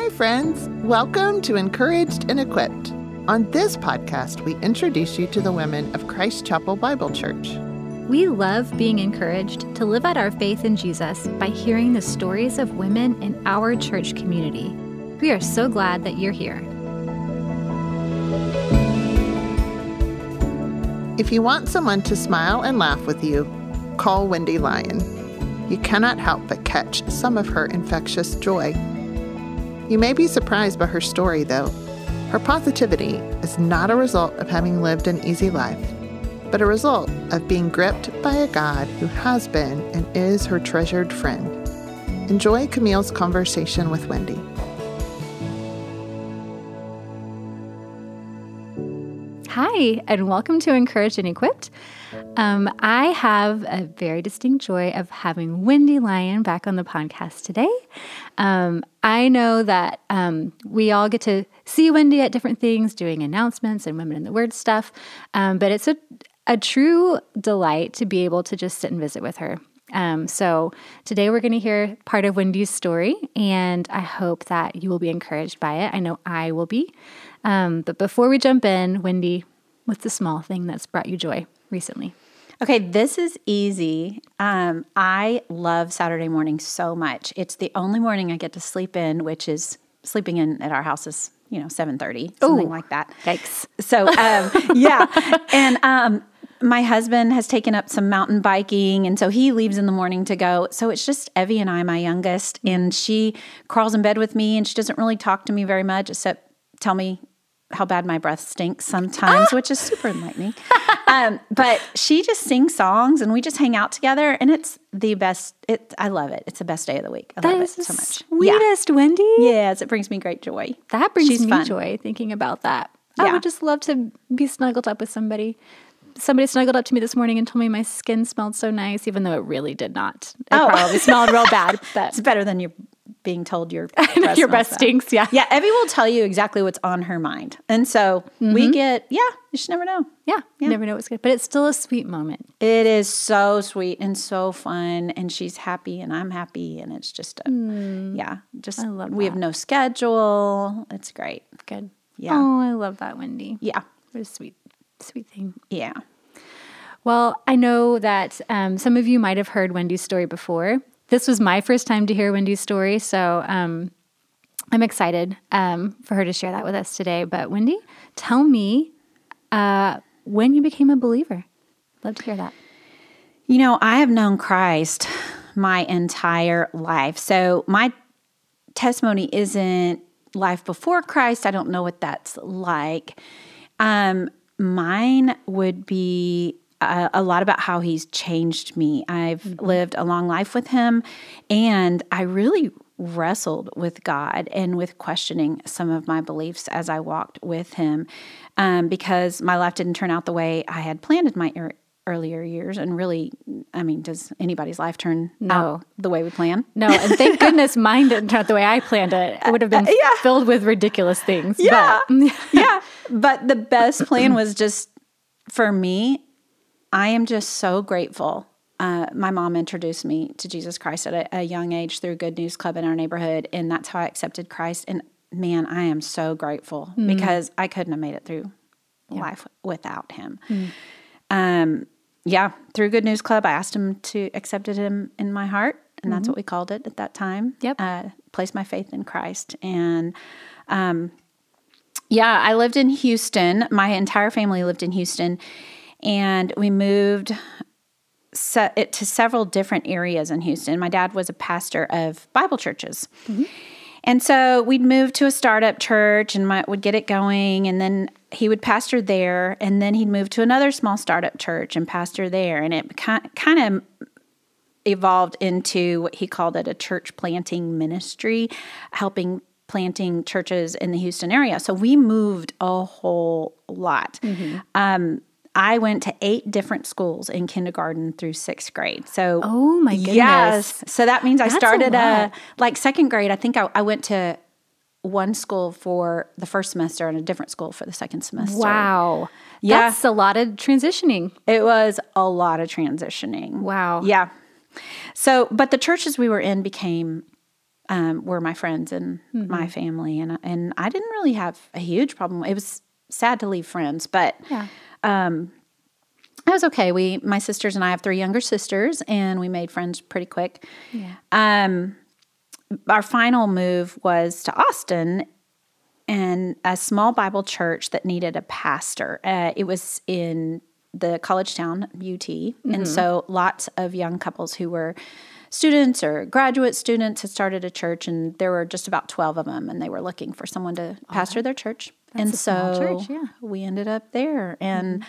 Hi, friends. Welcome to Encouraged and Equipped. On this podcast, we introduce you to the women of Christ Chapel Bible Church. We love being encouraged to live out our faith in Jesus by hearing the stories of women in our church community. We are so glad that you're here. If you want someone to smile and laugh with you, call Wendi Lyon. You cannot help but catch some of her infectious joy. You may be surprised by her story, though. Her positivity is not a result of having lived an easy life, but a result of being gripped by a God who has been and is her treasured friend. Enjoy Camille's conversation with Wendi. Hi, and welcome to Encouraged and Equipped. Um, I have a very distinct joy of having Wendi Lyon back on the podcast today. Um, I know that um, we all get to see Wendi at different things, doing announcements and Women in the Word stuff, um, but it's a, a true delight to be able to just sit and visit with her. Um, so today we're going to hear part of Wendi's story, and I hope that you will be encouraged by it. I know I will be. Um, but before we jump in, Wendi, what's the small thing that's brought you joy recently? Okay, this is easy. Um, I love Saturday morning so much. It's the only morning I get to sleep in, which is sleeping in at our house is you know seven thirty, something Ooh. like that. Yikes. So um, yeah, and um, my husband has taken up some mountain biking, and so he leaves in the morning to go. So it's just Evie and I, my youngest, and she crawls in bed with me, and she doesn't really talk to me very much, except tell me how bad my breath stinks sometimes, which is super enlightening. um, but she just sings songs, and we just hang out together, and it's the best. It I love it. It's the best day of the week. I That love it so much. sweetest, Wendi. Yes, it brings me great joy. That brings She's me fun. joy thinking about that. I would just love to be snuggled up with somebody. Somebody snuggled up to me this morning and told me my skin smelled so nice, even though it really did not. It Oh. probably smelled real bad. But It's better than you being told your your bad. stinks. Yeah. Yeah, Evie will tell you exactly what's on her mind. And so we get, yeah, you should never know. Yeah. You never know what's good. But it's still a sweet moment. It is so sweet and so fun. And she's happy and I'm happy. And it's just, a, yeah, just, I love we have no schedule. It's great. Good. Yeah. Oh, I love that, Wendi. Yeah. What a sweet, sweet thing. Yeah. Well, I know that um, some of you might have heard Wendi's story before. This was my first time to hear Wendi's story, so um, I'm excited um, for her to share that with us today. But Wendi, tell me uh, when you became a believer. Love to hear that. You know, I have known Christ my entire life. So my testimony isn't life before Christ. I don't know what that's like. Um, mine would be a, a lot about how he's changed me. I've mm-hmm. lived a long life with him, and I really wrestled with God and with questioning some of my beliefs as I walked with him um, because my life didn't turn out the way I had planned in my ear earlier years. And really, I mean, does anybody's life turn No. out the way we plan? No, and thank goodness mine didn't turn out the way I planned it. It would have been uh, yeah. filled with ridiculous things. Yeah. But, yeah. But the best plan was just for me, I am just so grateful. Uh, my mom introduced me to Jesus Christ at a, a young age through Good News Club in our neighborhood, and that's how I accepted Christ. And man, I am so grateful because I couldn't have made it through life without him. Um, yeah, through Good News Club, I asked him to accepted him in my heart, and that's what we called it at that time. Yep. uh, placed my faith in Christ, and um, yeah, I lived in Houston. My entire family lived in Houston, and we moved se- it to several different areas in Houston. My dad was a pastor of Bible churches. And so we'd move to a startup church and my, would get it going. And then he would pastor there. And then he'd move to another small startup church and pastor there. And it kind of evolved into what he called it a church planting ministry, helping planting churches in the Houston area. So we moved a whole lot. Um, I went to eight different schools in kindergarten through sixth grade. So, Oh, my goodness. Yes. So that means I That's a started uh lot. like second grade. I think I, I went to one school for the first semester and a different school for the second semester. wow. Yeah. That's a lot of transitioning. It was a lot of transitioning. Wow. Yeah. So, but the churches we were in became um, were my friends and my family, and and I didn't really have a huge problem. It was sad to leave friends, but Yeah. It was okay. We, my sisters and I have three younger sisters, and we made friends pretty quick. Yeah. Um, our final move was to Austin and a small Bible church that needed a pastor. Uh, it was in the college town, UT. And so lots of young couples who were students or graduate students had started a church, and there were just about 12 of them, and they were looking for someone to pastor their church. And a small so church, yeah. we ended up there. And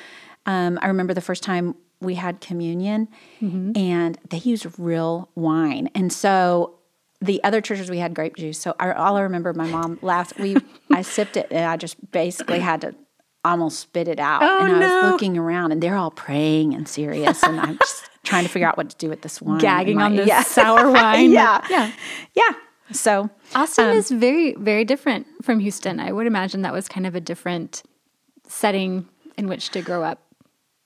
um, I remember the first time we had communion, and they used real wine. And so the other churches we had grape juice. So I, all I remember, my mom laughed. We I sipped it, and I just basically had to almost spit it out. Oh, and I no. was looking around, and they're all praying and serious, and I'm just trying to figure out what to do with this wine. Gagging My- on this yeah. sour wine. yeah, Yeah. yeah. So Austin Um, is very, very different from Houston. I would imagine that was kind of a different setting in which to grow up.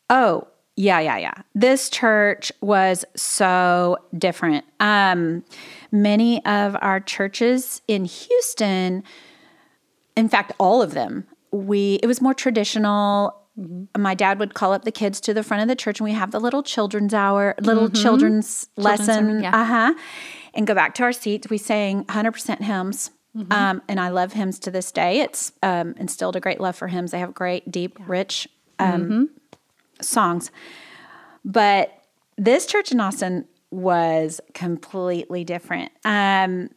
Oh, yeah, yeah, yeah. This church was so different. Um, many of our churches in Houston, in fact, all of them, we it was more traditional. My dad would call up the kids to the front of the church, and we have the little children's hour, little children's lesson, yeah. uh huh, and go back to our seats. We sang 100% hymns. Um, and I love hymns to this day. It's um, instilled a great love for hymns. They have great, deep, rich um, songs. But this church in Austin was completely different. Um,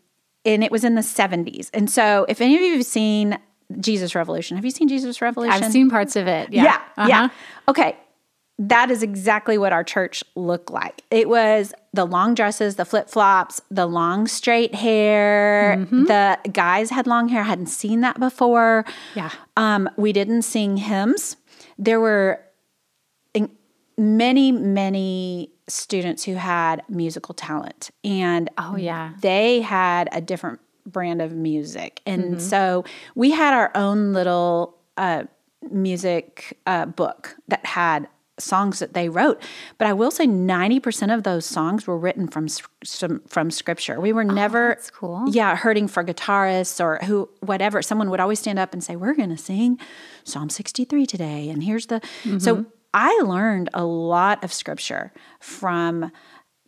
and it was in the 70s. And so, if any of you have seen Jesus Revolution, have you seen Jesus Revolution? I've seen parts of it. Yeah. Yeah, Uh-huh. yeah. Okay. That is exactly what our church looked like. It was the long dresses, the flip flops, the long straight hair. Mm-hmm. The guys had long hair. I hadn't seen that before. Yeah. Um, we didn't sing hymns. There were many, many students who had musical talent, and Oh, yeah. they had a different brand of music. And Mm-hmm. so we had our own little uh, music uh, book that had songs that they wrote. But I will say 90% of those songs were written from from scripture. We were never Oh, cool. Yeah, hurting for guitarists or who whatever. Someone would always stand up and say, "We're going to sing Psalm 63 today." And here's the Mm-hmm. So I learned a lot of scripture from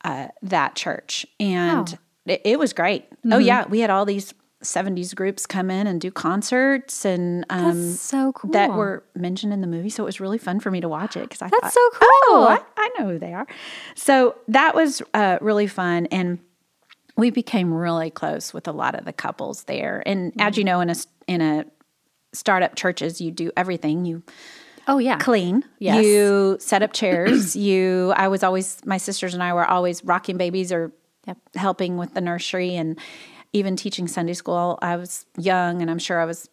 uh, that church, and Wow. it, it was great. Oh Mm-hmm. yeah, we had all these '70s groups come in and do concerts, and um, so cool. that were mentioned in the movie. So it was really fun for me to watch it because I That's thought, so cool. Oh, I, I know who they are. So that was uh, really fun, and we became really close with a lot of the couples there. And as you know, in a in a startup churches, you do everything. You Oh, yeah. clean. Yes. You set up chairs. you. I was always my sisters and I were always rocking babies or Yep. helping with the nursery and even teaching Sunday school. I was young and I'm sure I was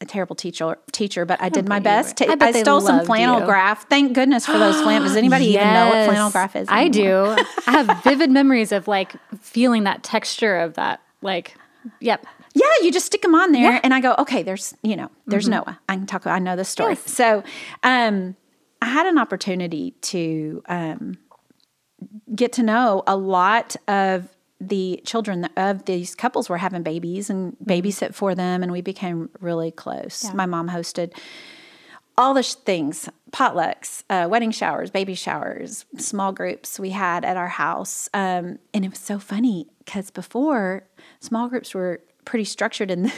a terrible teacher teacher, but I did my best. I I stole some flannel you. graph. Thank goodness for those flannel. Does anybody even know what flannel graph is? I do. I have vivid memories of like feeling that texture of that. Like, yep. Yeah, you just stick them on there, and I go, okay, there's you know, there's Noah. I can talk. I know the story. Mm-hmm. Yes. So, um, I had an opportunity to um, get to know a lot of the children of these couples were having babies and Mm-hmm. babysit for them, and we became really close. My mom hosted all the sh- things potlucks uh, wedding showers baby showers small groups we had at our house um, and it was so funny because before small groups were pretty structured and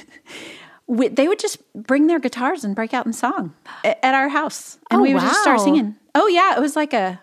we, they would just bring their guitars and break out in song a- at our house and Oh, we would just start singing. Oh yeah it was like a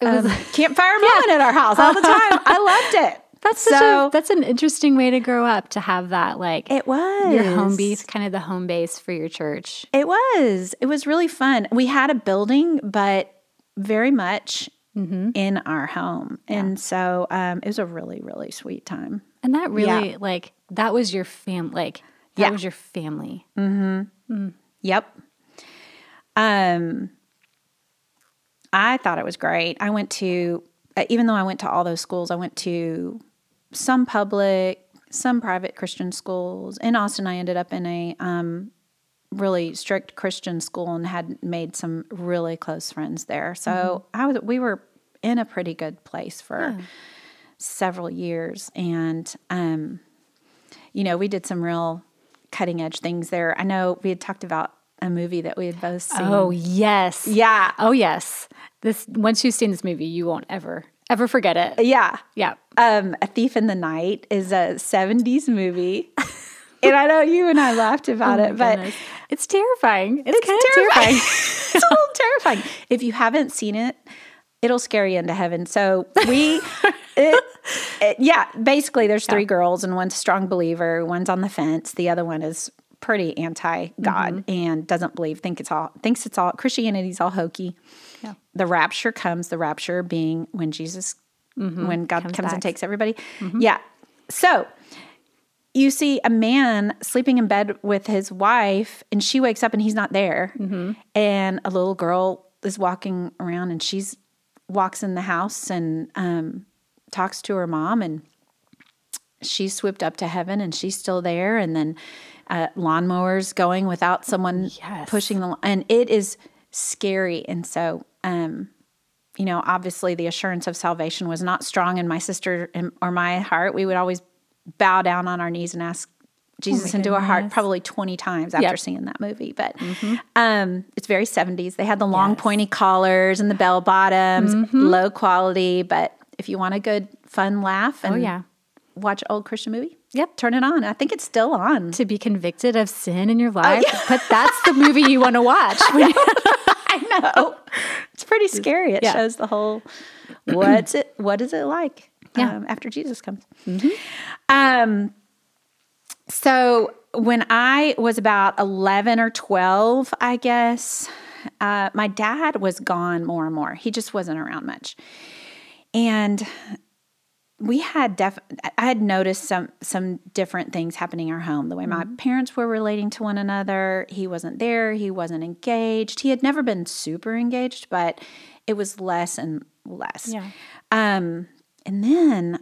It was um, campfire moment at our house all the time. I loved it that's such so a, that's an interesting way to grow up to have that like it was your home base, kind of the home base for your church. It was. It was really fun. We had a building, but very much Mm-hmm. in our home. And so um, it was a really, really sweet time. And that really like that was your fam like that Yeah. was your family. mm-hmm Yep. Um, I thought it was great. I went to, even though I went to all those schools, I went to some public, some private Christian schools. In Austin, I ended up in a um, really strict Christian school and had made some really close friends there. So I was, we were in a pretty good place for several years. And, um, you know, we did some real cutting edge things there. I know we had talked about a movie that we had both seen. Oh yes. yeah. Oh yes. This once you've seen this movie, you won't ever ever forget it. Yeah. Yeah. Um, A Thief in the Night is a 70s movie. and I know you and I laughed about it, but Oh Goodness. it's terrifying. It's, it's kind of terrifying. terrifying. it's a little terrifying. If you haven't seen it, it'll scare you into heaven. So we, it, it- yeah, basically there's three girls and one's a strong believer, one's on the fence, the other one is pretty anti God mm-hmm. and doesn't believe, think it's all thinks it's all Christianity's all hokey. Yeah. The rapture comes. The rapture being when Jesus, mm-hmm. when God Comes comes, and takes everybody. Mm-hmm. Yeah. So you see a man sleeping in bed with his wife, and she wakes up and he's not there. And a little girl is walking around, and she's walks in the house and um, talks to her mom, and she's swooped up to heaven, and she's still there. And then uh, lawnmowers going without someone Yes. pushing the, and it is scary. And so, um, you know, obviously the assurance of salvation was not strong in my sister and, or my heart. We would always bow down on our knees and ask Jesus into our heart probably 20 times after Yep. seeing that movie. But um, it's very 70s. They had the long Yes. pointy collars and the bell bottoms, low quality. But if you want a good, fun laugh and Oh yeah. watch old Christian movie, Yep. turn it on. I think it's still on. To be convicted of sin in your life, but that's the movie you want to watch. When- I know. It's pretty scary. It Yeah. shows the whole what's it what is it like Yeah. Mm-hmm. um, after Jesus comes. Um so when I was about 11 or 12, I guess, uh, my dad was gone more and more. He just wasn't around much. And we had def I had noticed some some different things happening in our home. The way my parents were relating to one another. He wasn't there, he wasn't engaged. He had never been super engaged, but it was less and less. Yeah. Um and then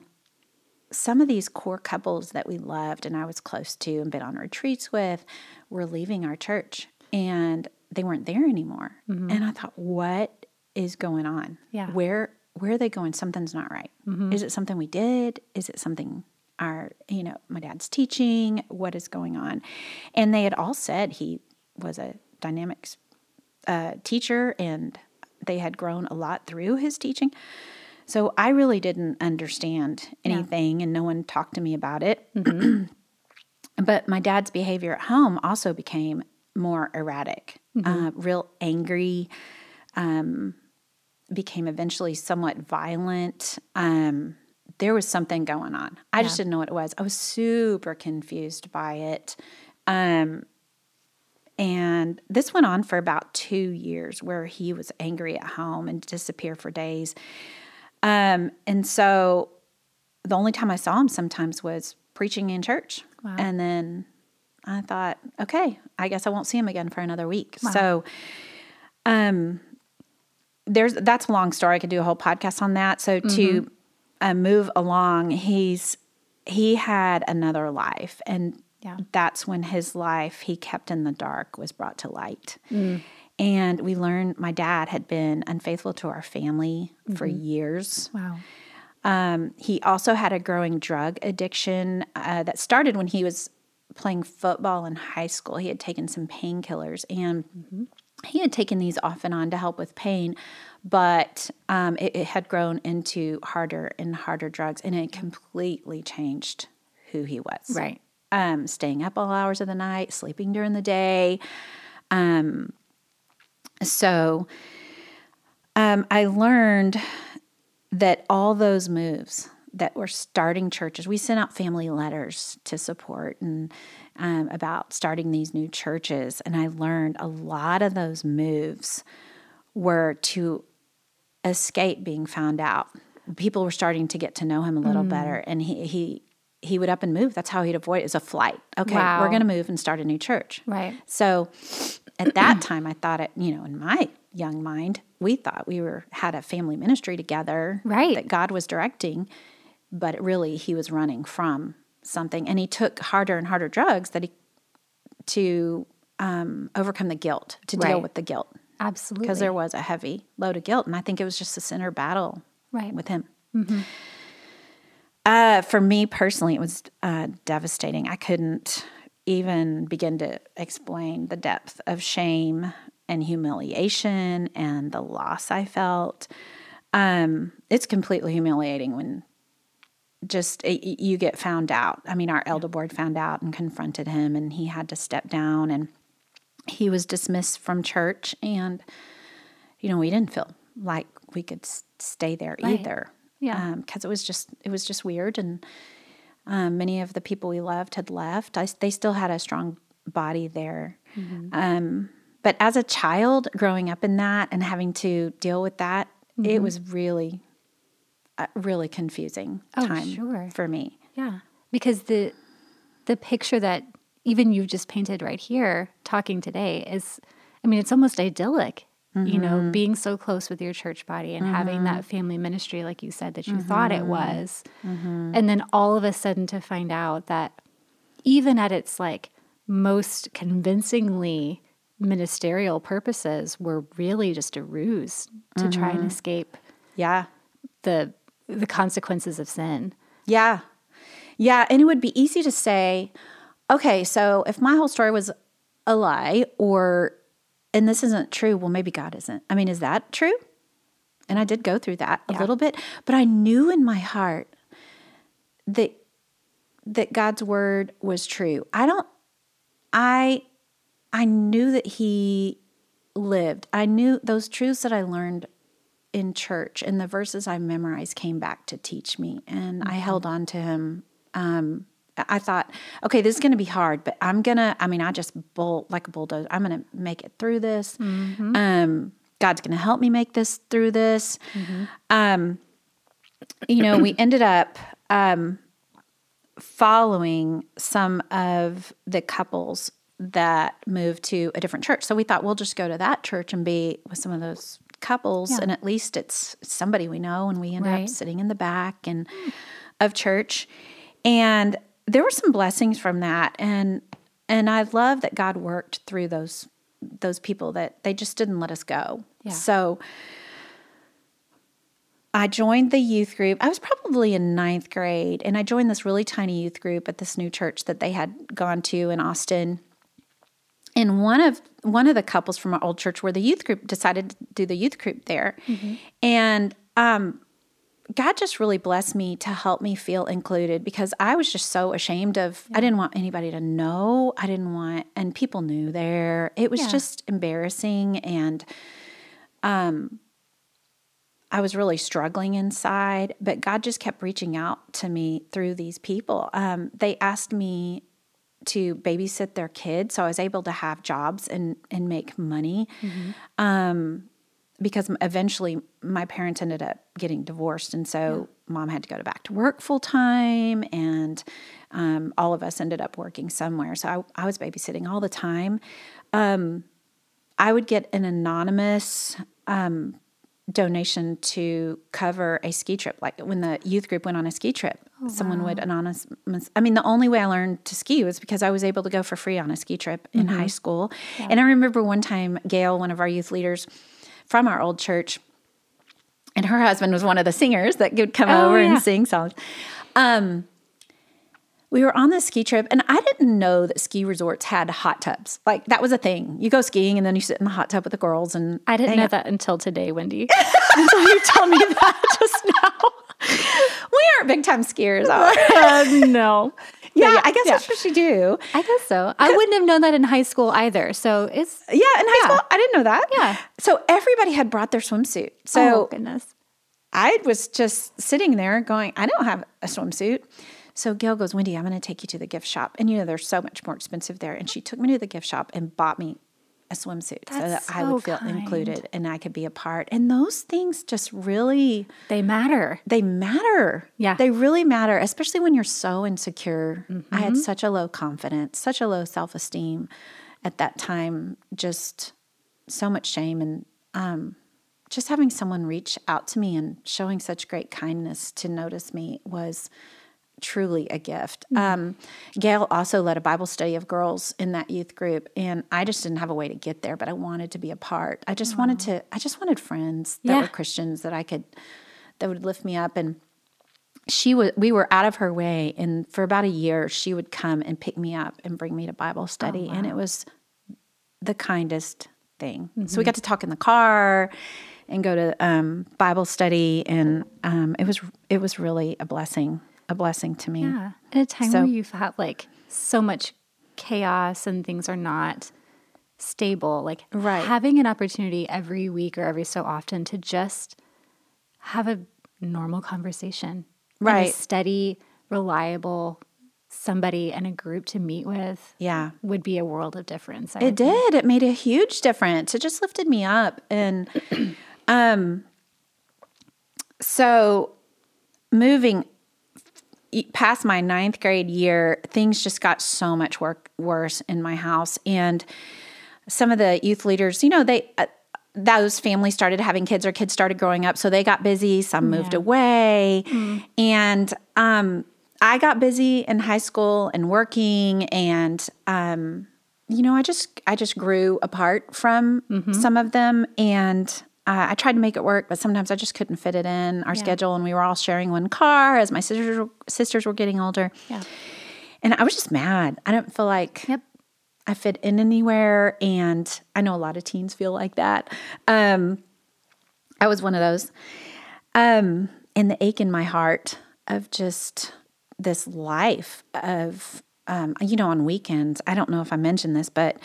some of these core couples that we loved and I was close to and been on retreats with were leaving our church and they weren't there anymore. And I thought, what is going on? Yeah. Where where are they going? Something's not right. Is it something we did? Is it something our, you know, my dad's teaching? What is going on? And they had all said he was a dynamics uh, teacher and they had grown a lot through his teaching. So I really didn't understand anything and no one talked to me about it. but my dad's behavior at home also became more erratic, uh, real angry, um, became eventually somewhat violent. Um, there was something going on. I just didn't know what it was. I was super confused by it. Um, and this went on for about two years where he was angry at home and disappear for days. Um, and so the only time I saw him sometimes was preaching in church. Wow. And then I thought, okay, I guess I won't see him again for another week. So um there's that's a long story. I could do a whole podcast on that. So to uh, move along, he's he had another life and Yeah. that's when his life he kept in the dark was brought to light. And we learned my dad had been unfaithful to our family for years. wow. Um, he also had a growing drug addiction uh, that started when he was playing football in high school. He had taken some painkillers and he had taken these off and on to help with pain, but um, it, it had grown into harder and harder drugs and it completely changed who he was Right. um, staying up all hours of the night, sleeping during the day. Um, so um, I learned that all those moves that were starting churches, we sent out family letters to support and um, about starting these new churches. And I learned a lot of those moves were to escape being found out. People were starting to get to know him a little better, and he he he would up and move. That's how he'd avoid it. Is a flight. Okay, Wow. we're going to move and start a new church. Right. So at that time, I thought it. You know, in my young mind, we thought we were had a family ministry together. Right. That God was directing, but really he was running from something, and he took harder and harder drugs that he to um, overcome the guilt, to deal with the guilt Absolutely. because there was a heavy load of guilt and i think it was just a center battle Right. with him Uh, for me personally, it was uh, devastating. I couldn't even begin to explain the depth of shame and humiliation and the loss I felt. Um, it's completely humiliating when just it, you get found out. I mean, our elder board found out and confronted him, and he had to step down, and he was dismissed from church. And you know, we didn't feel like we could stay there right. either. Yeah, because um, it was just it was just weird, and um, many of the people we loved had left. I, they still had a strong body there. Mm-hmm. Um, but as a child growing up in that and having to deal with that, mm-hmm. it was really, really confusing oh, time sure. for me. Yeah, because the the picture that even you've just painted right here, talking today, is, I mean, it's almost idyllic. Mm-hmm. You know, mm-hmm. being so close with your church body and having mm-hmm. that family ministry, like you said, that you thought it mm-hmm. was, and then all of a sudden to find out that even at its like most convincingly ministerial purposes were really just a ruse to mm-hmm. try and mm-hmm. escape yeah the the consequences of sin. Yeah. Yeah and it would be easy to say okay so if my whole story was a lie or and this isn't true well maybe god isn't. I mean is that true? And i did go through that a little bit but i knew in my heart that that god's word was true. I don't i I knew that he lived. I knew those truths that I learned in church and the verses I memorized came back to teach me. And mm-hmm. I held on to him. Um, I thought, okay, this is going to be hard, but I'm going to, I mean, I just bolt like a bulldozer. I'm going to make it through this. Mm-hmm. Um, God's going to help me make this through this. Mm-hmm. Um, you know, we ended up um, following some of the couples that moved to a different church. So we thought we'll just go to that church and be with some of those couples yeah. and at least it's somebody we know and we end right. up sitting in the back and of church. And there were some blessings from that and and I love that God worked through those those people that they just didn't let us go. Yeah. So I joined the youth group. I was probably in ninth grade, and I joined this really tiny youth group at this new church that they had gone to in Austin and one of one of the couples from our old church where the youth group decided to do the youth group there mm-hmm. and um, god just really blessed me to help me feel included because i was just so ashamed of yeah. i didn't want anybody to know i didn't want and people knew there it was yeah. just embarrassing and um I was really struggling inside, but God just kept reaching out to me through these people. Um, they asked me to babysit their kids. So I was able to have jobs and, and make money. Mm-hmm. Um, because eventually my parents ended up getting divorced. And so yeah. mom had to go to back to work full time. And um, all of us ended up working somewhere. So I, I was babysitting all the time. Um, I would get an anonymous um, donation to cover a ski trip. Like when the youth group went on a ski trip, oh, someone wow. would anonymous. I mean, the only way I learned to ski was because I was able to go for free on a ski trip in mm-hmm. high school. Yeah. And I remember one time, Gail, one of our youth leaders from our old church, and her husband was one of the singers that would come oh, over yeah. and sing songs. Um, we were on this ski trip and I didn't know that ski resorts had hot tubs. Like that was a thing. You go skiing and then you sit in the hot tub with the girls and I didn't know out. that until today, Wendi. until you told me that just now. We aren't big time skiers. Are uh, no. Yeah, yeah, I guess yeah. that's what you do. I guess so. I wouldn't have known that in high school either. So it's yeah, in high yeah. school I didn't know that. Yeah. So everybody had brought their swimsuit. So oh, goodness. I was just sitting there going, I don't have a swimsuit. So Gail goes, Wendi, I'm going to take you to the gift shop. And you know, they're so much more expensive there. And she took me to the gift shop and bought me a swimsuit That's so that so I would feel kind. included and I could be a part. And those things just really they matter. They matter. Yeah. They really matter, especially when you're so insecure. Mm-hmm. I had mm-hmm. such a low confidence, such a low self-esteem at that time, just so much shame and um, just having someone reach out to me and showing such great kindness to notice me was truly a gift. Mm-hmm. Um, Gail also led a Bible study of girls in that youth group, and I just didn't have a way to get there, but I wanted to be a part. I just Aww. wanted to. I just wanted friends that yeah. were Christians that I could that would lift me up and. she would we were out of her way and for about a year she would come and pick me up and bring me to bible study and it was the kindest thing so we got to talk in the car and go to um, bible study and um, it was it was really a blessing a blessing to me Yeah. At a time So- where you've had like so much chaos and things are not stable, like Right. having an opportunity every week or every so often to just have a normal conversation. Right. steady, reliable somebody and a group to meet with yeah would be a world of difference. I It would think. did. It made a huge difference. It just lifted me up. And um so moving past my ninth grade year, things just got so much work worse in my house. And some of the youth leaders, you know, they uh, those families started having kids or kids started growing up, so they got busy. Some moved away, and um, I got busy in high school and working, and um, you know, I just I just grew apart from some of them, and uh, I tried to make it work, but sometimes I just couldn't fit it in our schedule, and we were all sharing one car as my sisters sisters were getting older, Yeah. and I was just mad. I didn't feel like Yep. I fit in anywhere. And I know a lot of teens feel like that. Um, I was one of those. Um, and the ache in my heart of just this life of, um, you know, on weekends, I don't know if I mentioned this, but,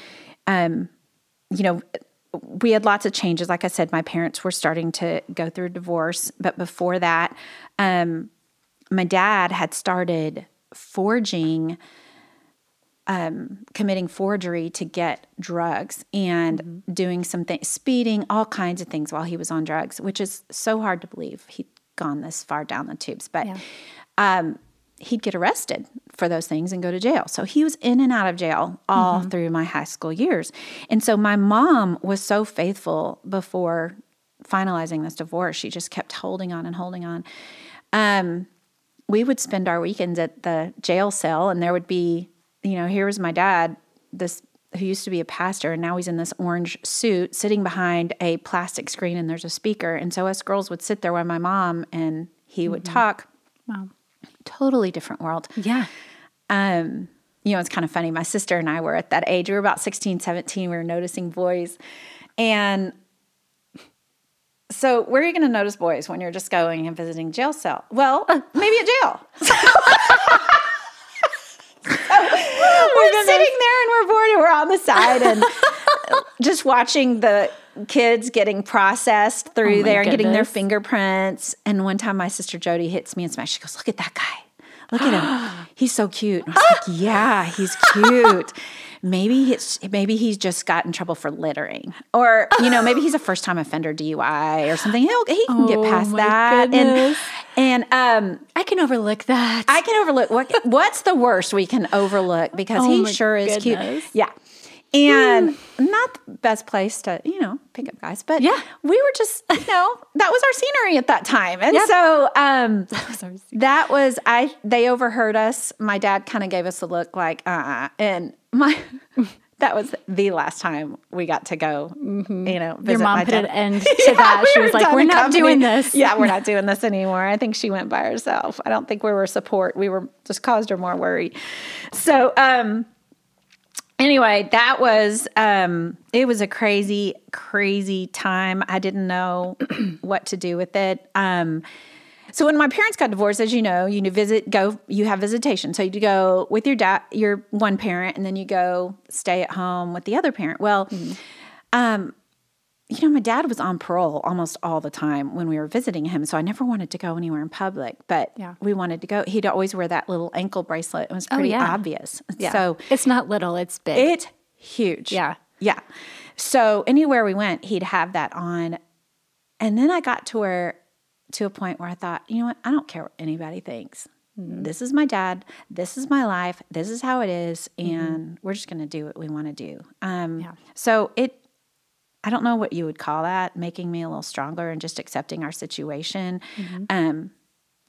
um, you know, we had lots of changes. Like I said, my parents were starting to go through a divorce. But before that, um, my dad had started forging committing forgery to get drugs and doing some things, speeding, all kinds of things while he was on drugs, which is so hard to believe he'd gone this far down the tubes. But Yeah. um, he'd get arrested for those things and go to jail. So he was in and out of jail all through my high school years. And so my mom was so faithful before finalizing this divorce. She just kept holding on and holding on. Um, we would spend our weekends at the jail cell, and there would be, you know, here was my dad, this who used to be a pastor, and now he's in this orange suit, sitting behind a plastic screen, and there's a speaker. And so us girls would sit there with my mom, and he would talk. Wow. Totally different world. Yeah. Um, you know, it's kind of funny. My sister and I were at that age. We were about 16, 17. We were noticing boys. And so, where are you going to notice boys when you're just going and visiting jail cell? Well, maybe at jail. we're sitting there and we're bored and we're on the side and just watching the kids getting processed through Oh there and getting their fingerprints. And one time my sister Jody hits me and smash. She goes, "Look at that guy! Look at him! He's so cute." And I was like, "Yeah, he's cute." Maybe it's maybe he's just got in trouble for littering, or you know, maybe he's a first time offender DUI or something. He'll, he can get Oh past that, goodness. and and um, I can overlook that. I can overlook what what's the worst we can overlook because Oh he sure is cute. Yeah. And not the best place to, you know, pick up guys, but Yeah. we were just, you know, that was our scenery at that time. And so um that was I they overheard us. My dad kind of gave us a look like, uh and my that was the last time we got to go, you know, visit Your mom my put dad. an end to Yeah, that. we she was like, "We're not company. doing this." Yeah, we're not doing this anymore. I think she went by herself. I don't think we were support. We were just caused her more worry. So, um, anyway, that was um, it was a crazy, crazy time. I didn't know what to do with it. Um, so when my parents got divorced, as you know, you visit, go, you have visitation. So you go with your dad, your one parent, and then you go stay at home with the other parent. Well, um, you know, my dad was on parole almost all the time when we were visiting him. So I never wanted to go anywhere in public, but Yeah. we wanted to go. He'd always wear that little ankle bracelet. It was pretty yeah. obvious. Yeah. So it's not little, it's big. it's huge. Yeah. Yeah. So anywhere we went, he'd have that on. And then I got to where to a point where I thought, you know what? I don't care what anybody thinks. This is my dad. This is my life. This is how it is, and we're just going to do what we want to do. Um, Yeah. So it, I don't know what you would call that, making me a little stronger and just accepting our situation. Um,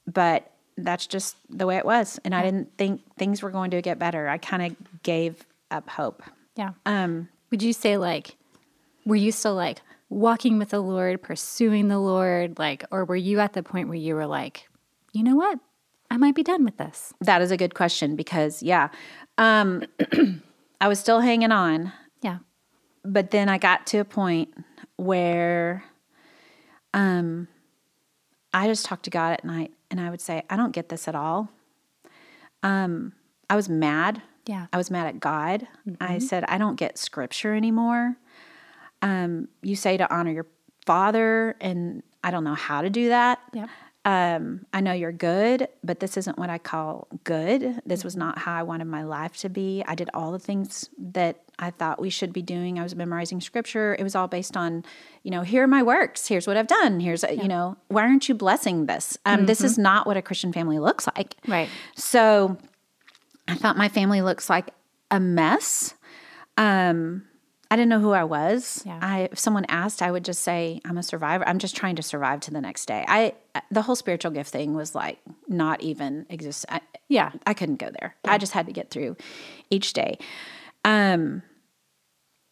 but that's just the way it was, and I didn't think things were going to get better. I kind of gave up hope. yeah. Um, Would you say like, were you still like walking with the Lord, pursuing the Lord, like, or were you at the point where you were like, you know what? I might be done with this? That is a good question because, yeah, um, I was still hanging on, Yeah. But then I got to a point where um, I just talked to God at night and I would say, I don't get this at all. Um, I was mad. Yeah. I was mad at God. I said, I don't get scripture anymore. Um, you say to honor your father, and I don't know how to do that. Yeah. Um, I know you're good, but this isn't what I call good. This was not how I wanted my life to be. I did all the things that I thought we should be doing. I was memorizing scripture. It was all based on, you know, here are my works. Here's what I've done. Here's, you know, why aren't you blessing this? Um, This is not what a Christian family looks like. Right. So I thought my family looks like a mess. Um, I didn't know who I was. Yeah. I if someone asked, I would just say, I'm a survivor. I'm just trying to survive to the next day. I the whole spiritual gift thing was like not even exist. I, Yeah. I couldn't go there. I just had to get through each day. Um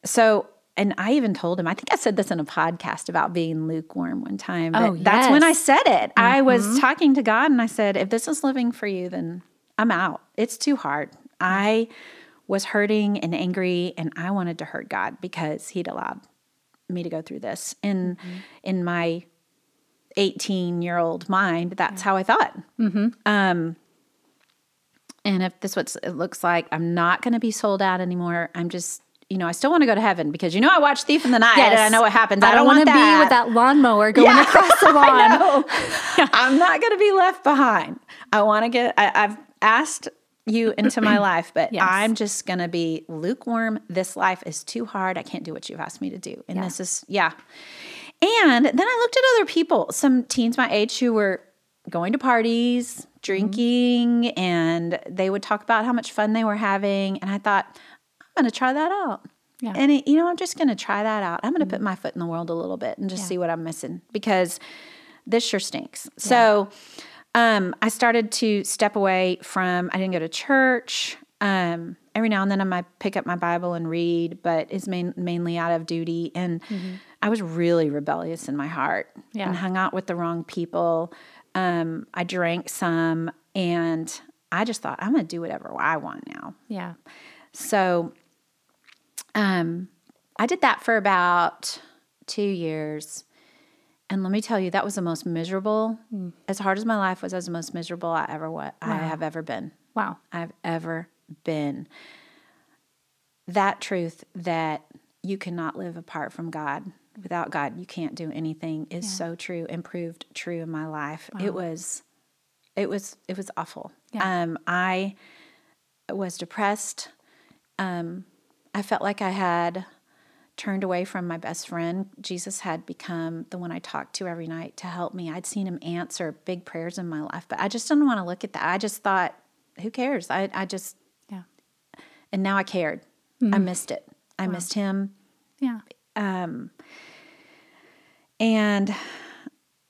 so and I even told him, I think I said this in a podcast about being lukewarm one time. Oh, that's when I said it. I was talking to God and I said, if this is living for you, then I'm out. It's too hard. I was hurting and angry and I wanted to hurt God because he'd allowed me to go through this. And in my 18 year old mind, that's how I thought. Mm-hmm. Um, and if this what it looks like, I'm not going to be sold out anymore. I'm just, you know, I still want to go to heaven because you know I watched Thief in the Night and I know what happens. I, don't, want to be with that lawnmower going Yeah, across the I lawn. know. I'm not going to be left behind. I want to get. I, I've asked you into my life, but Yes. I'm just going to be lukewarm. This life is too hard. I can't do what you've asked me to do, and Yeah. this is yeah. And then I looked at other people, some teens my age who were going to parties, mm-hmm. drinking, and they would talk about how much fun they were having. And I thought, I'm going to try that out. Yeah. And, it, you know, I'm just going to try that out. I'm going to put mm-hmm. my foot in the world a little bit and just Yeah. see what I'm missing because this sure stinks. So um, I started to step away from, I didn't go to church. Um, every now and then I might pick up my Bible and read, but it's main, mainly out of duty. And I was really rebellious in my heart Yeah. and hung out with the wrong people. Um, I drank some and I just thought, I'm going to do whatever I want now. Yeah. So um, I did that for about two years. And let me tell you, that was the most miserable, as hard as my life was, as the most miserable I ever what I have ever been. Wow. I've ever been. That truth that you cannot live apart from God. Without God, you can't do anything is so true and proved true in my life. It was it was it was awful. Yeah. Um I was depressed. Um I felt like I had turned away from my best friend. Jesus had become the one I talked to every night to help me. I'd seen him answer big prayers in my life, but I just didn't want to look at that. I just thought, who cares? I, I just, Yeah. and now I cared. I missed it. I missed him. Yeah. Um, and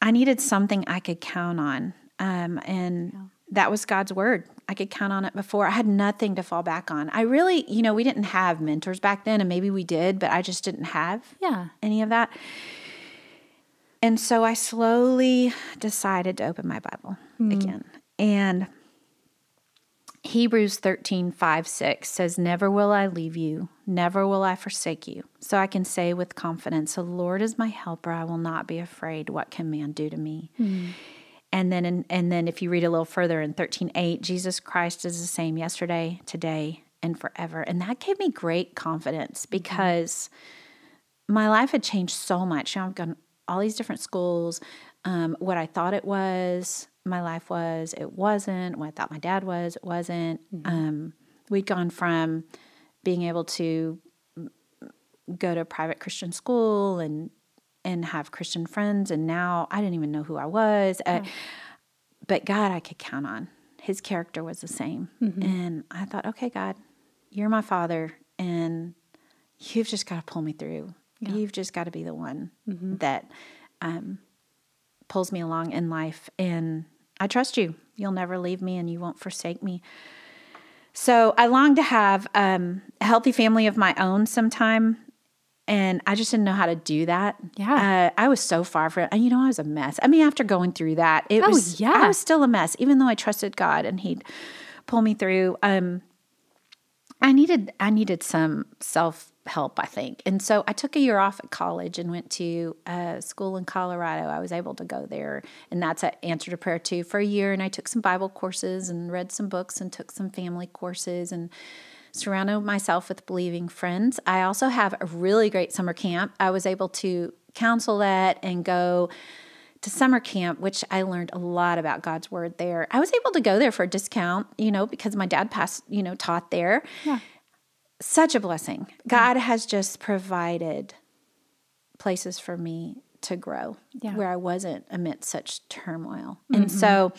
I needed something I could count on. Um, and that was God's word. I could count on it before. I had nothing to fall back on. I really, you know, we didn't have mentors back then, and maybe we did, but I just didn't have Yeah. any of that. And so I slowly decided to open my Bible mm. again. And Hebrews 13, 5, 6 says, Never will I leave you, never will I forsake you. So I can say with confidence, The Lord is my helper. I will not be afraid. What can man do to me? Hmm. And then, in, and then, if you read a little further in 13, 8, Jesus Christ is the same yesterday, today, and forever. And that gave me great confidence because my life had changed so much. You know, I've gone all these different schools. Um, what I thought it was, my life was, it wasn't. What I thought my dad was, it wasn't. Um, we'd gone from being able to go to a private Christian school and and have Christian friends, and now I didn't even know who I was. Uh, but God, I could count on. His character was the same, and I thought, okay, God, you're my father, and you've just got to pull me through. You've just got to be the one that um, pulls me along in life. And I trust you. You'll never leave me and you won't forsake me. So I long to have um, a healthy family of my own sometime. And I just didn't know how to do that. Yeah. uh, I was so far from. And you know, I was a mess. I mean, after going through that, it Oh, was. yeah. I was still a mess, even though I trusted God and He'd pull me through. Um, I needed I needed some self help, I think, and so I took a year off at college and went to a school in Colorado. I was able to go there, and that's an answer to prayer too for a year. And I took some Bible courses and read some books and took some family courses and surrounded myself with believing friends. I also have a really great summer camp. I was able to counsel that and go to summer camp, which I learned a lot about God's word there. I was able to go there for a discount, you know, because my dad passed, you know, taught there. Yeah. Such a blessing. God has just provided places for me to grow Yeah. where I wasn't amidst such turmoil. And mm-hmm. so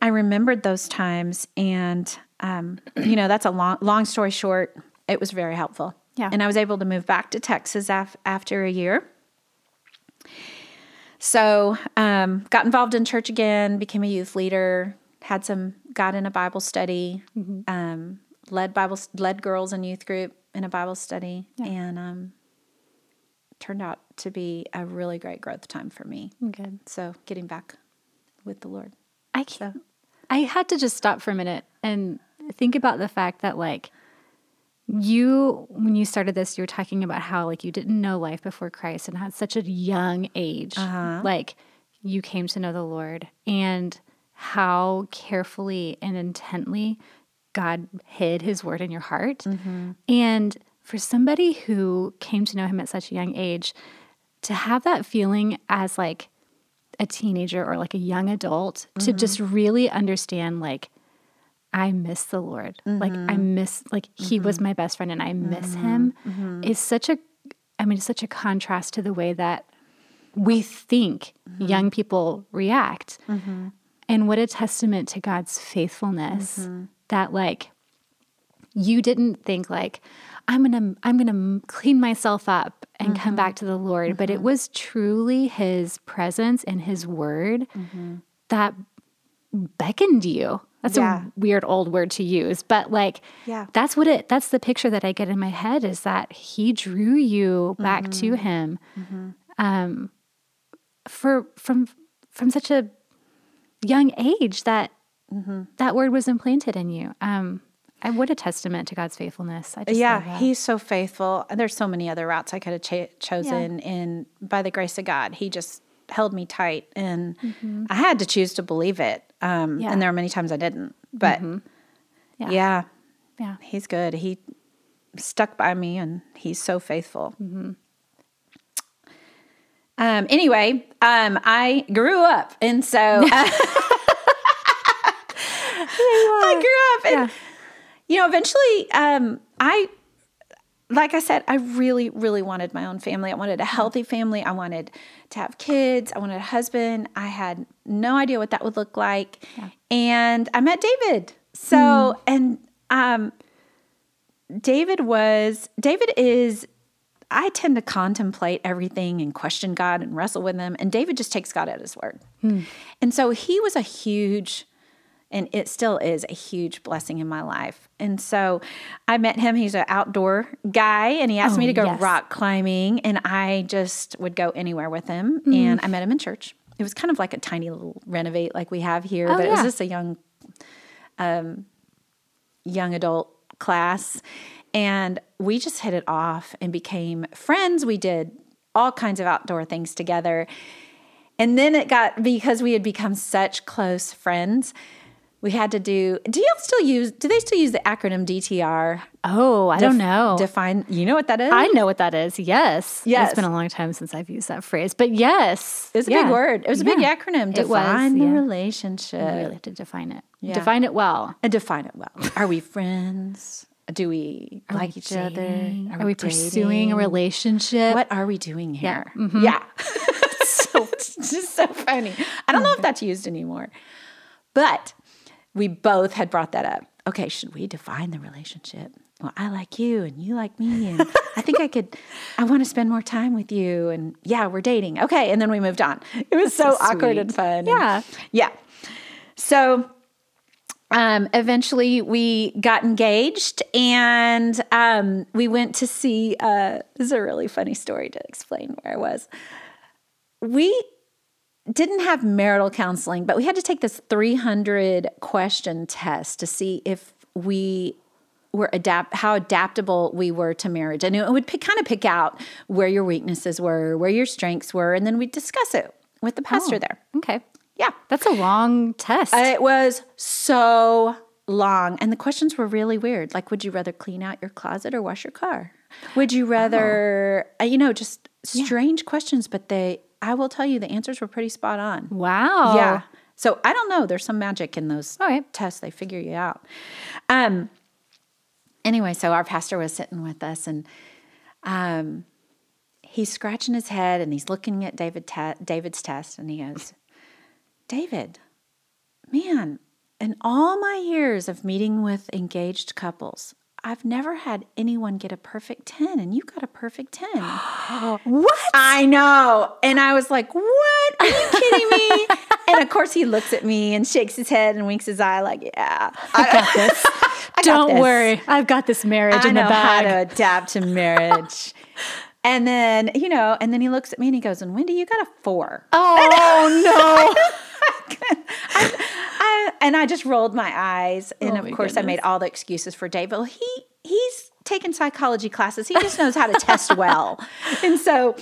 I remembered those times and um, you know, that's a long long story short, it was very helpful. Yeah. And I was able to move back to Texas af- after a year. So, um, got involved in church again, became a youth leader, had some, got in a Bible study, um, led Bible, led girls and youth group in a Bible study, and um, turned out to be a really great growth time for me. Good. So, getting back with the Lord. I can I had to just stop for a minute and think about the fact that like you when you started this you were talking about how like you didn't know life before Christ and had such a young age. Uh-huh. Like you came to know the Lord and how carefully and intently God hid his word in your heart. Mm-hmm. And for somebody who came to know him at such a young age to have that feeling as like a teenager or like a young adult to mm-hmm. just really understand like I miss the Lord. Like I mm-hmm. miss like he was mm-hmm. my best friend and I miss him. Is such a I mean it's such a contrast to the way that we think young people react. And what a testament to God's faithfulness that like you didn't think like i'm gonna i'm gonna clean myself up and come mm-hmm. back to the lord. But it mm-hmm. was truly his presence and his word mm-hmm. that beckoned you. That's Yeah. a weird old word to use but like Yeah. that's what it that's the picture that i get in my head is that he drew you back to him um for from from such a young age that that word was implanted in you. Um, I what a testament to God's faithfulness. I just yeah, he's so faithful. And there's so many other routes I could have chosen. And by the grace of God, he just held me tight. And I had to choose to believe it. Um, Yeah. And there are many times I didn't. But Yeah. yeah. yeah, he's good. He stuck by me and he's so faithful. Um, anyway, um, I grew up. And so I grew up and you know, eventually, um, I, like I said, I really, really wanted my own family. I wanted a healthy family. I wanted to have kids. I wanted a husband. I had no idea what that would look like. And I met David. So, and, um, David was, David is, I tend to contemplate everything and question God and wrestle with him. And David just takes God at his word. And so he was a huge, and it still is a huge blessing in my life. And so I met him. He's an outdoor guy, and he asked me Oh, to go yes. rock climbing, and I just would go anywhere with him. Mm. And I met him in church. It was kind of like a tiny little renovate like we have here, Oh, but it was just a young, um, young adult class, and we just hit it off and became friends. We did all kinds of outdoor things together. And then it got because we had become such close friends, we had to do. Do y'all still use? Do they still use the acronym DTR? Oh, I don't know. Define. You know what that is? I know what that is. Yes. Yes. It's been a long time since I've used that phrase, but yes. It's a Yeah. big word. It was a big acronym. It was, Define the yeah. relationship. You really have to define it. Yeah. Define it well. And define it well. Are we friends? Do we like each Dating? other? Are, we pursuing a relationship? What are we doing here? Mm-hmm. Yeah. so it's just so funny. I don't know if that's used anymore. But we both had brought that up. Okay, should we define the relationship? Well, I like you and you like me and I think I could I want to spend more time with you and yeah, we're dating. Okay, and then we moved on. It was so, awkward and fun. Yeah. And- yeah. So um, eventually we got engaged and um, we went to see. Uh, this is a really funny story to explain where I was. We didn't have marital counseling, but we had to take this 300 question test to see if we were adapt how adaptable we were to marriage and it would pick, kind of pick out where your weaknesses were where your strengths were and then we'd discuss it with the pastor Oh. there Okay. yeah That's a long test. it was so long and the questions were really weird like would you rather clean out your closet or wash your car would you rather uh, you know just strange questions but they i will tell you the answers were pretty spot on wow. yeah. So I don't know. There's some magic in those right. tests. They figure you out. Um. Anyway, so our pastor was sitting with us, and um, he's scratching his head, and he's looking at David te- David's test, and he goes, "David, man, in all my years of meeting with engaged couples." I've never had anyone get a perfect 10 and you got a perfect 10. What? I know. And I was like, what? Are you kidding me? and of course, he looks at me and shakes his head and winks his eye, like, yeah. I got this. I Don't this. worry. I've got this marriage I in know the how to adapt to marriage. and then, you know, and then he looks at me and he goes, and Wendi, you got a four. Oh no. I, and I just rolled my eyes. And Oh, of course, I made all the excuses for Dave. Well, he he's taken psychology classes. He just knows how to test well. And so,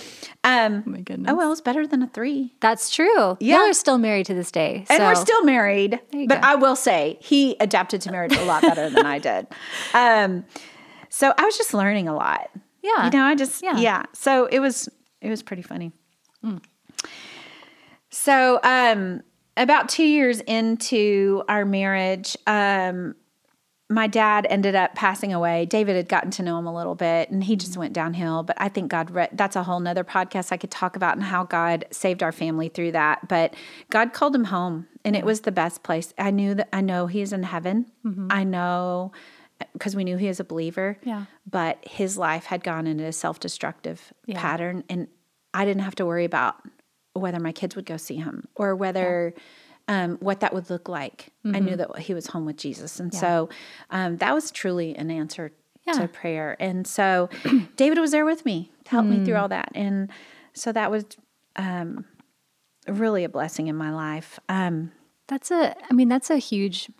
um, my goodness. oh well, it's better than a three. That's true. Yeah. Y'all are still married to this day. And we're still married. But go. I will say he adapted to marriage a lot better than I did. Um, so I was just learning a lot. Yeah. You know, I just Yeah. yeah. So it was it was pretty funny. So um about two years into our marriage, um, my dad ended up passing away. David had gotten to know him a little bit and he just mm-hmm. went downhill. But I think God, re- that's a whole nother podcast I could talk about and how God saved our family through that. But God called him home and it was the best place. I knew that I know he's in heaven. Mm-hmm. I know uh, because we knew he was a believer. Yeah. But his life had gone into a self destructive Yeah. pattern. And I didn't have to worry about whether my kids would go see him or whether um, what that would look like. I Mm-hmm. knew that he was home with Jesus. And so um, that was truly an answer Yeah. to prayer. And so David was there with me to help me Mm. through all that. And so that was um, really a blessing in my life. Um, That's a, I mean, that's a huge,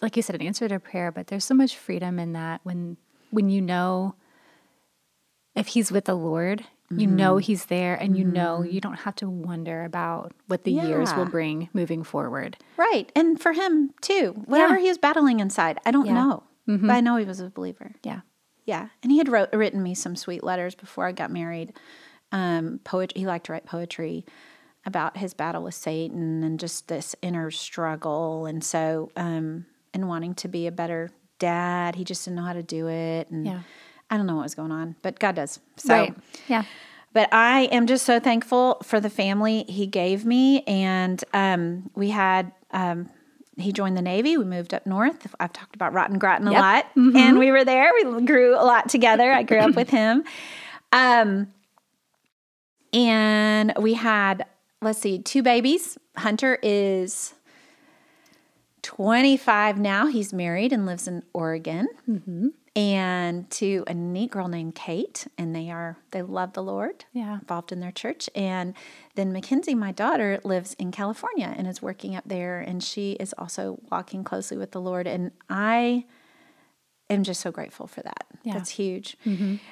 like you said, an answer to prayer, but there's so much freedom in that when, when you know if he's with the Lord, you Mm-hmm. know he's there and you know you don't have to wonder about what the years will bring moving forward. right. And for him too, whatever Yeah. he was battling inside, I don't Yeah. Mm-hmm. know. But I know he was a believer. Yeah. Yeah, and he had wrote, written me some sweet letters before I got married. Um, poet, he liked to write poetry about his battle with Satan and just this inner struggle, and so um, and wanting to be a better dad. He just didn't know how to do it, and Yeah. I don't know what was going on, but God does. So, right. Yeah. but I am just so thankful for the family he gave me, and um, we had. Um, he joined the Navy. We moved up north. I've talked about Rotten Groton a Yep. lot, and we were there. We grew a lot together. I grew up with him, um, and we had let's see, two babies. Hunter is twenty five now. He's married and lives in Oregon and to a neat girl named Kate, and they are they love the Lord. Yeah. involved in their church. And then Mackenzie, my daughter, lives in California and is working up there, and she is also walking closely with the Lord. And I am just so grateful for that. Yeah. That's huge.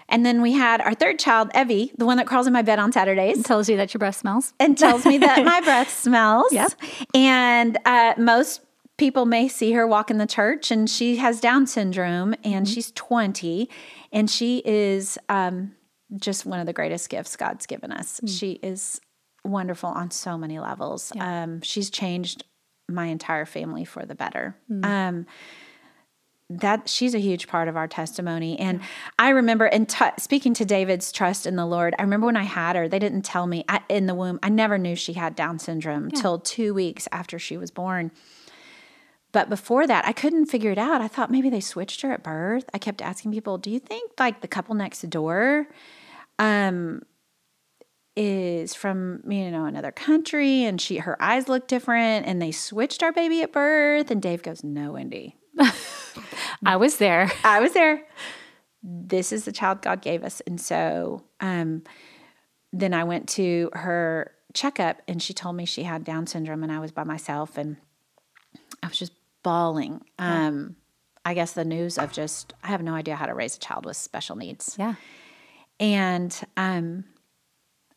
And then we had our third child, Evie, the one that crawls in my bed on Saturdays And Tells you that your breath smells. and tells me that my breath smells. Yep. And uh, most people may see her walk in the church, and she has Down syndrome, and she's 20, and she is um, just one of the greatest gifts God's given us. She is wonderful on so many levels. Um, she's changed my entire family for the better. Um, that she's a huge part of our testimony. And I remember, and t- speaking to David's trust in the Lord, I remember when I had her, they didn't tell me I, in the womb. I never knew she had Down syndrome till two weeks after she was born. But before that, I couldn't figure it out. I thought maybe they switched her at birth. I kept asking people, "Do you think like the couple next door?" Um, is from you know another country and she her eyes look different and they switched our baby at birth and Dave goes no Wendi I was there. I was there this is the child God gave us and so um then I went to her checkup and she told me she had down syndrome and I was by myself and I was just bawling um I guess the news of just I have no idea how to raise a child with special needs Yeah. and um,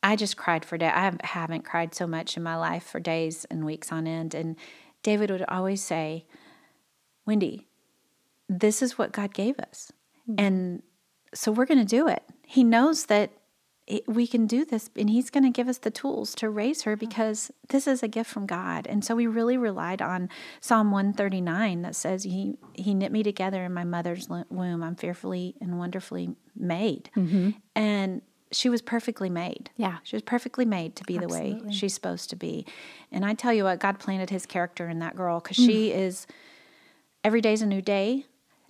I just cried for days. I haven't- haven't cried so much in my life for days and weeks on end. And David would always say, Wendi, this is what God gave us. And so we're going to do it. He knows that it, we can do this, and He's going to give us the tools to raise her mm-hmm. because this is a gift from God. And so we really relied on Psalm 139 that says, He, he knit me together in my mother's womb. I'm fearfully and wonderfully made. Mm-hmm. And she was perfectly made. Yeah. She was perfectly made to be the way she's supposed to be. And I tell you what, God planted his character in that girl because mm. she is every day's a new day.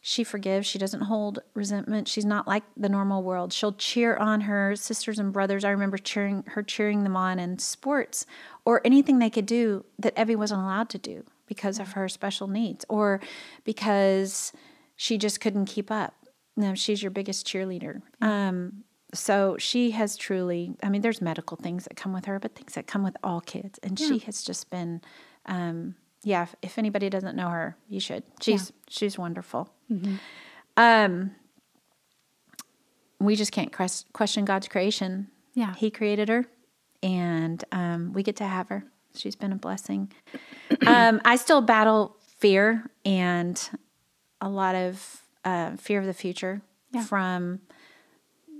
She forgives. She doesn't hold resentment. She's not like the normal world. She'll cheer on her sisters and brothers. I remember cheering her cheering them on in sports or anything they could do that Evie wasn't allowed to do because of her special needs or because she just couldn't keep up. No, she's your biggest cheerleader. Um, so she has truly, I mean, there's medical things that come with her, but things that come with all kids. And she has just been, um, yeah, if, if anybody doesn't know her, you should. She's, she's wonderful. Um, we just can't ques- question God's creation. Yeah. He created her and, um, we get to have her. She's been a blessing. um, I still battle fear and a lot of, uh, fear of the future Yeah. from,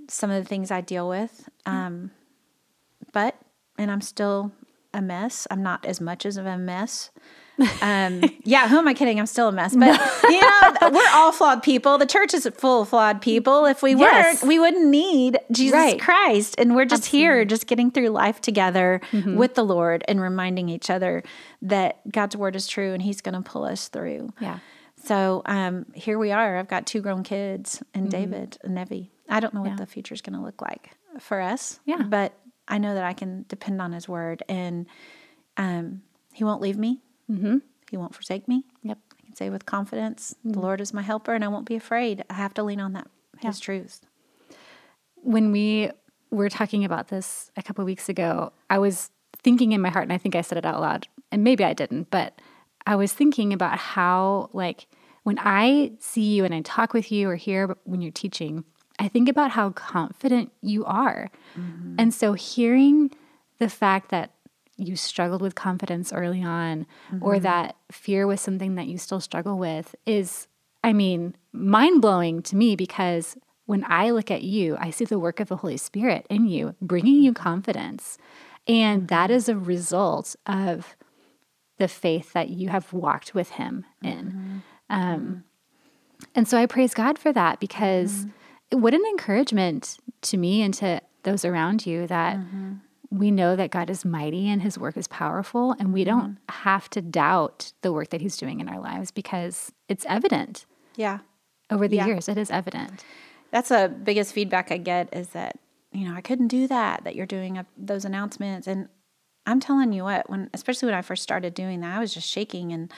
some of the things I deal with. Um, but, and I'm still a mess. I'm not as much as of a mess. Um, yeah, who am I kidding? I'm still a mess. But, you know, we're all flawed people. The church is full of flawed people. If we Yes. weren't, we wouldn't need Jesus Right. Christ. And we're just here, just getting through life together with the Lord and reminding each other that God's word is true and He's going to pull us through. Yeah. So um, here we are. I've got two grown kids and David and Evie. I don't know what the future is going to look like for us. Yeah. But I know that I can depend on His word and um, He won't leave me. Mm-hmm. He won't forsake me. Yep. I can say with confidence, the Lord is my helper and I won't be afraid. I have to lean on that, His truth. when we were talking about this a couple weeks ago, I was thinking in my heart, and I think I said it out loud, and maybe I didn't, but I was thinking about how, like, when I see you and I talk with you or hear when you're teaching, I think about how confident you are. And so hearing the fact that you struggled with confidence early on or mm-hmm. that fear was something that you still struggle with is I mean, mind blowing to me because when I look at you, I see the work of the Holy Spirit in you, bringing you confidence. And mm-hmm. that is a result of the faith that you have walked with Him in. Mm-hmm. Um, and so I praise God for that because what an encouragement to me and to those around you that we know that God is mighty and his work is powerful and we don't mm-hmm. have to doubt the work that he's doing in our lives because it's evident Yeah. over the Yeah. years. It is evident. That's the biggest feedback I get is that, you know, I couldn't do that, that you're doing up those announcements. And I'm telling you what, when, especially when I first started doing that, I was just shaking. And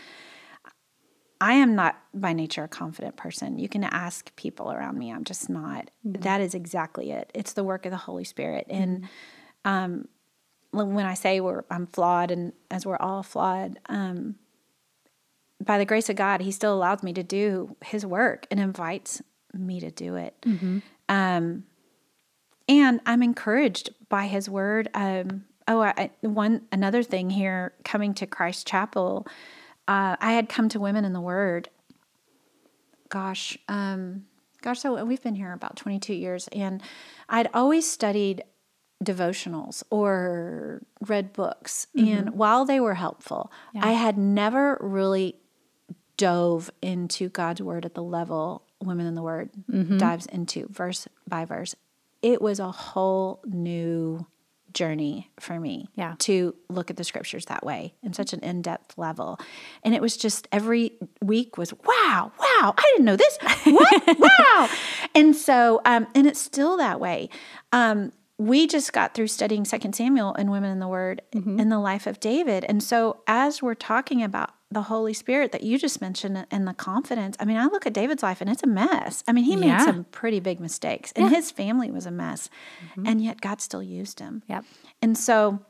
I am not by nature a confident person. You can ask people around me. I'm just not. Mm-hmm. That is exactly it. It's the work of the Holy Spirit. And mm-hmm. Um, when I say we're, I'm flawed, and as we're all flawed, um, by the grace of God, He still allows me to do His work and invites me to do it. Um, and I'm encouraged by His Word. Um, oh, I, I- one another thing here, coming to Christ Chapel, uh, I had come to Women in the Word. Gosh, um, gosh, so we've been here about 22 years, and I'd always studied devotionals or read books. And while they were helpful, I had never really dove into God's word at the level Women in the Word dives into verse by verse. It was a whole new journey for me Yeah. to look at the scriptures that way in such an in-depth level. And it was just every week was wow, wow, I didn't know this. What? wow. And so um and it's still that way. Um we just got through studying Second Samuel and Women in the Word in the life of David. And so as we're talking about the Holy Spirit that you just mentioned and the confidence, I mean, I look at David's life and it's a mess. I mean, he made some pretty big mistakes and his family was a mess. And yet God still used him. Yep. And so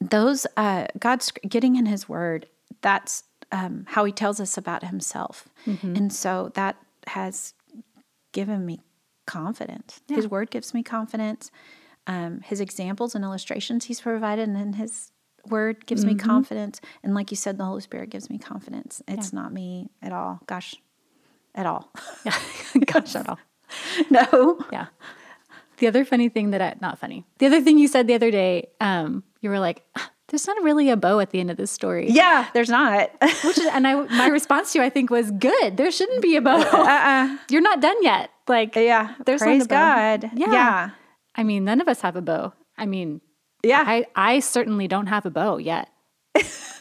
those uh, God's getting in His Word. That's um, how He tells us about Himself, and so that has given me confidence. His Word gives me confidence. Um, his examples and illustrations He's provided and in His Word gives me confidence, and like you said, the Holy Spirit gives me confidence. It's not me at all. Gosh, at all. Yeah. Gosh, at all. no. Yeah. The other funny thing that I, not funny, the other thing you said the other day, um, you were like, "Ah, there's not really a bow at the end of this story. Yeah, there's not. Which is, and I, my response to you, I think, was good. There shouldn't be a bow. Uh. You're not done yet. Like, yeah, There's praise. God. Yeah. yeah. I mean, none of us have a bow. I mean, Yeah. I, I certainly don't have a bow yet.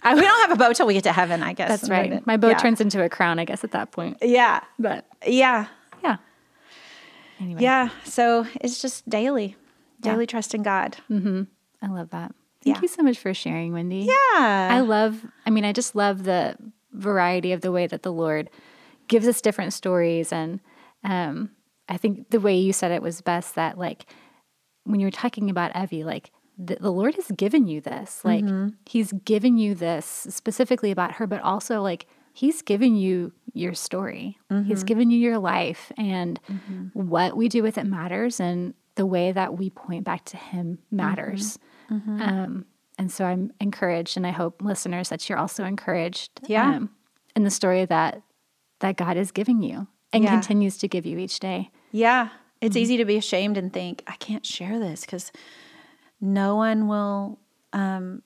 I, we don't have a bow till we get to heaven, I guess. That's right. My bow yeah. turns into a crown, I guess, at that point. Yeah. But Yeah. yeah. Anyway, Yeah. So it's just daily, daily trust in God. I love that. Thank Yeah. you so much for sharing, Wendi. Yeah. I love, I mean, I just love the variety of the way that the Lord gives us different stories. And um, I think the way you said it was best that, like, when you're talking about Evie, like, the, the Lord has given you this. Like, mm-hmm. He's given you this specifically about her, but also, like, He's given you your story. He's mm-hmm. given you your life. And mm-hmm. what we do with it matters. And the way that we point back to Him matters. Um, and so I'm encouraged, and I hope listeners that you're also encouraged. Yeah. um, in the story that that God is giving you and Yeah. continues to give you each day. Yeah. It's easy to be ashamed and think, I can't share this because no one will, um,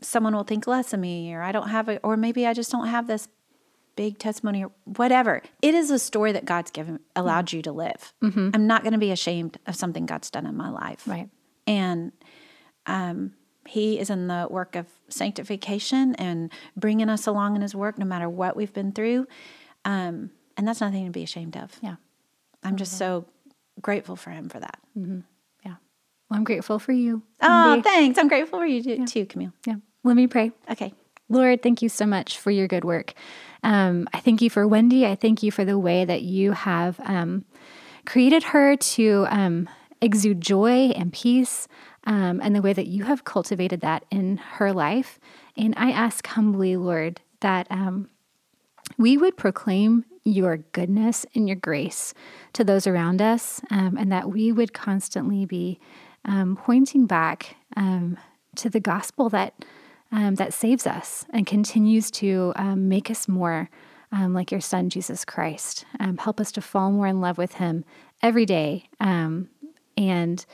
someone will think less of me, or I don't have it, or maybe I just don't have this big testimony or whatever. It is a story that God's given, allowed you to live. I'm not going to be ashamed of something God's done in my life. Right. and um, he is in the work of sanctification and bringing us along in his work no matter what we've been through um, and that's nothing to be ashamed of Yeah. I'm just so grateful for him for that Yeah. Well, I'm grateful for you. oh thanks i'm grateful for you too, too camille yeah. Let me pray. okay Lord, thank you so much for your good work. Um, I thank you for Wendi. I thank you for the way that you have um, created her to um, exude joy and peace, um, and the way that you have cultivated that in her life. And I ask humbly, Lord, that um, we would proclaim your goodness and your grace to those around us, um, and that we would constantly be um, pointing back um, to the gospel that um, that saves us and continues to um, make us more um, like your Son Jesus Christ. Help us to fall more in love with Him every day, and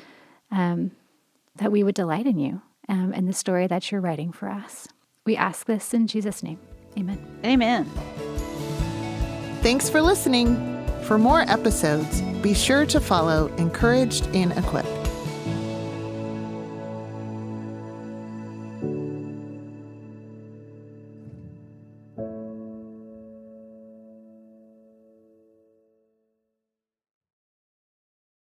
that we would delight in you and the story that you're writing for us. We ask this in Jesus' name. Amen. amen Thanks for listening. For more episodes, be sure to follow Encouraged and Equipped.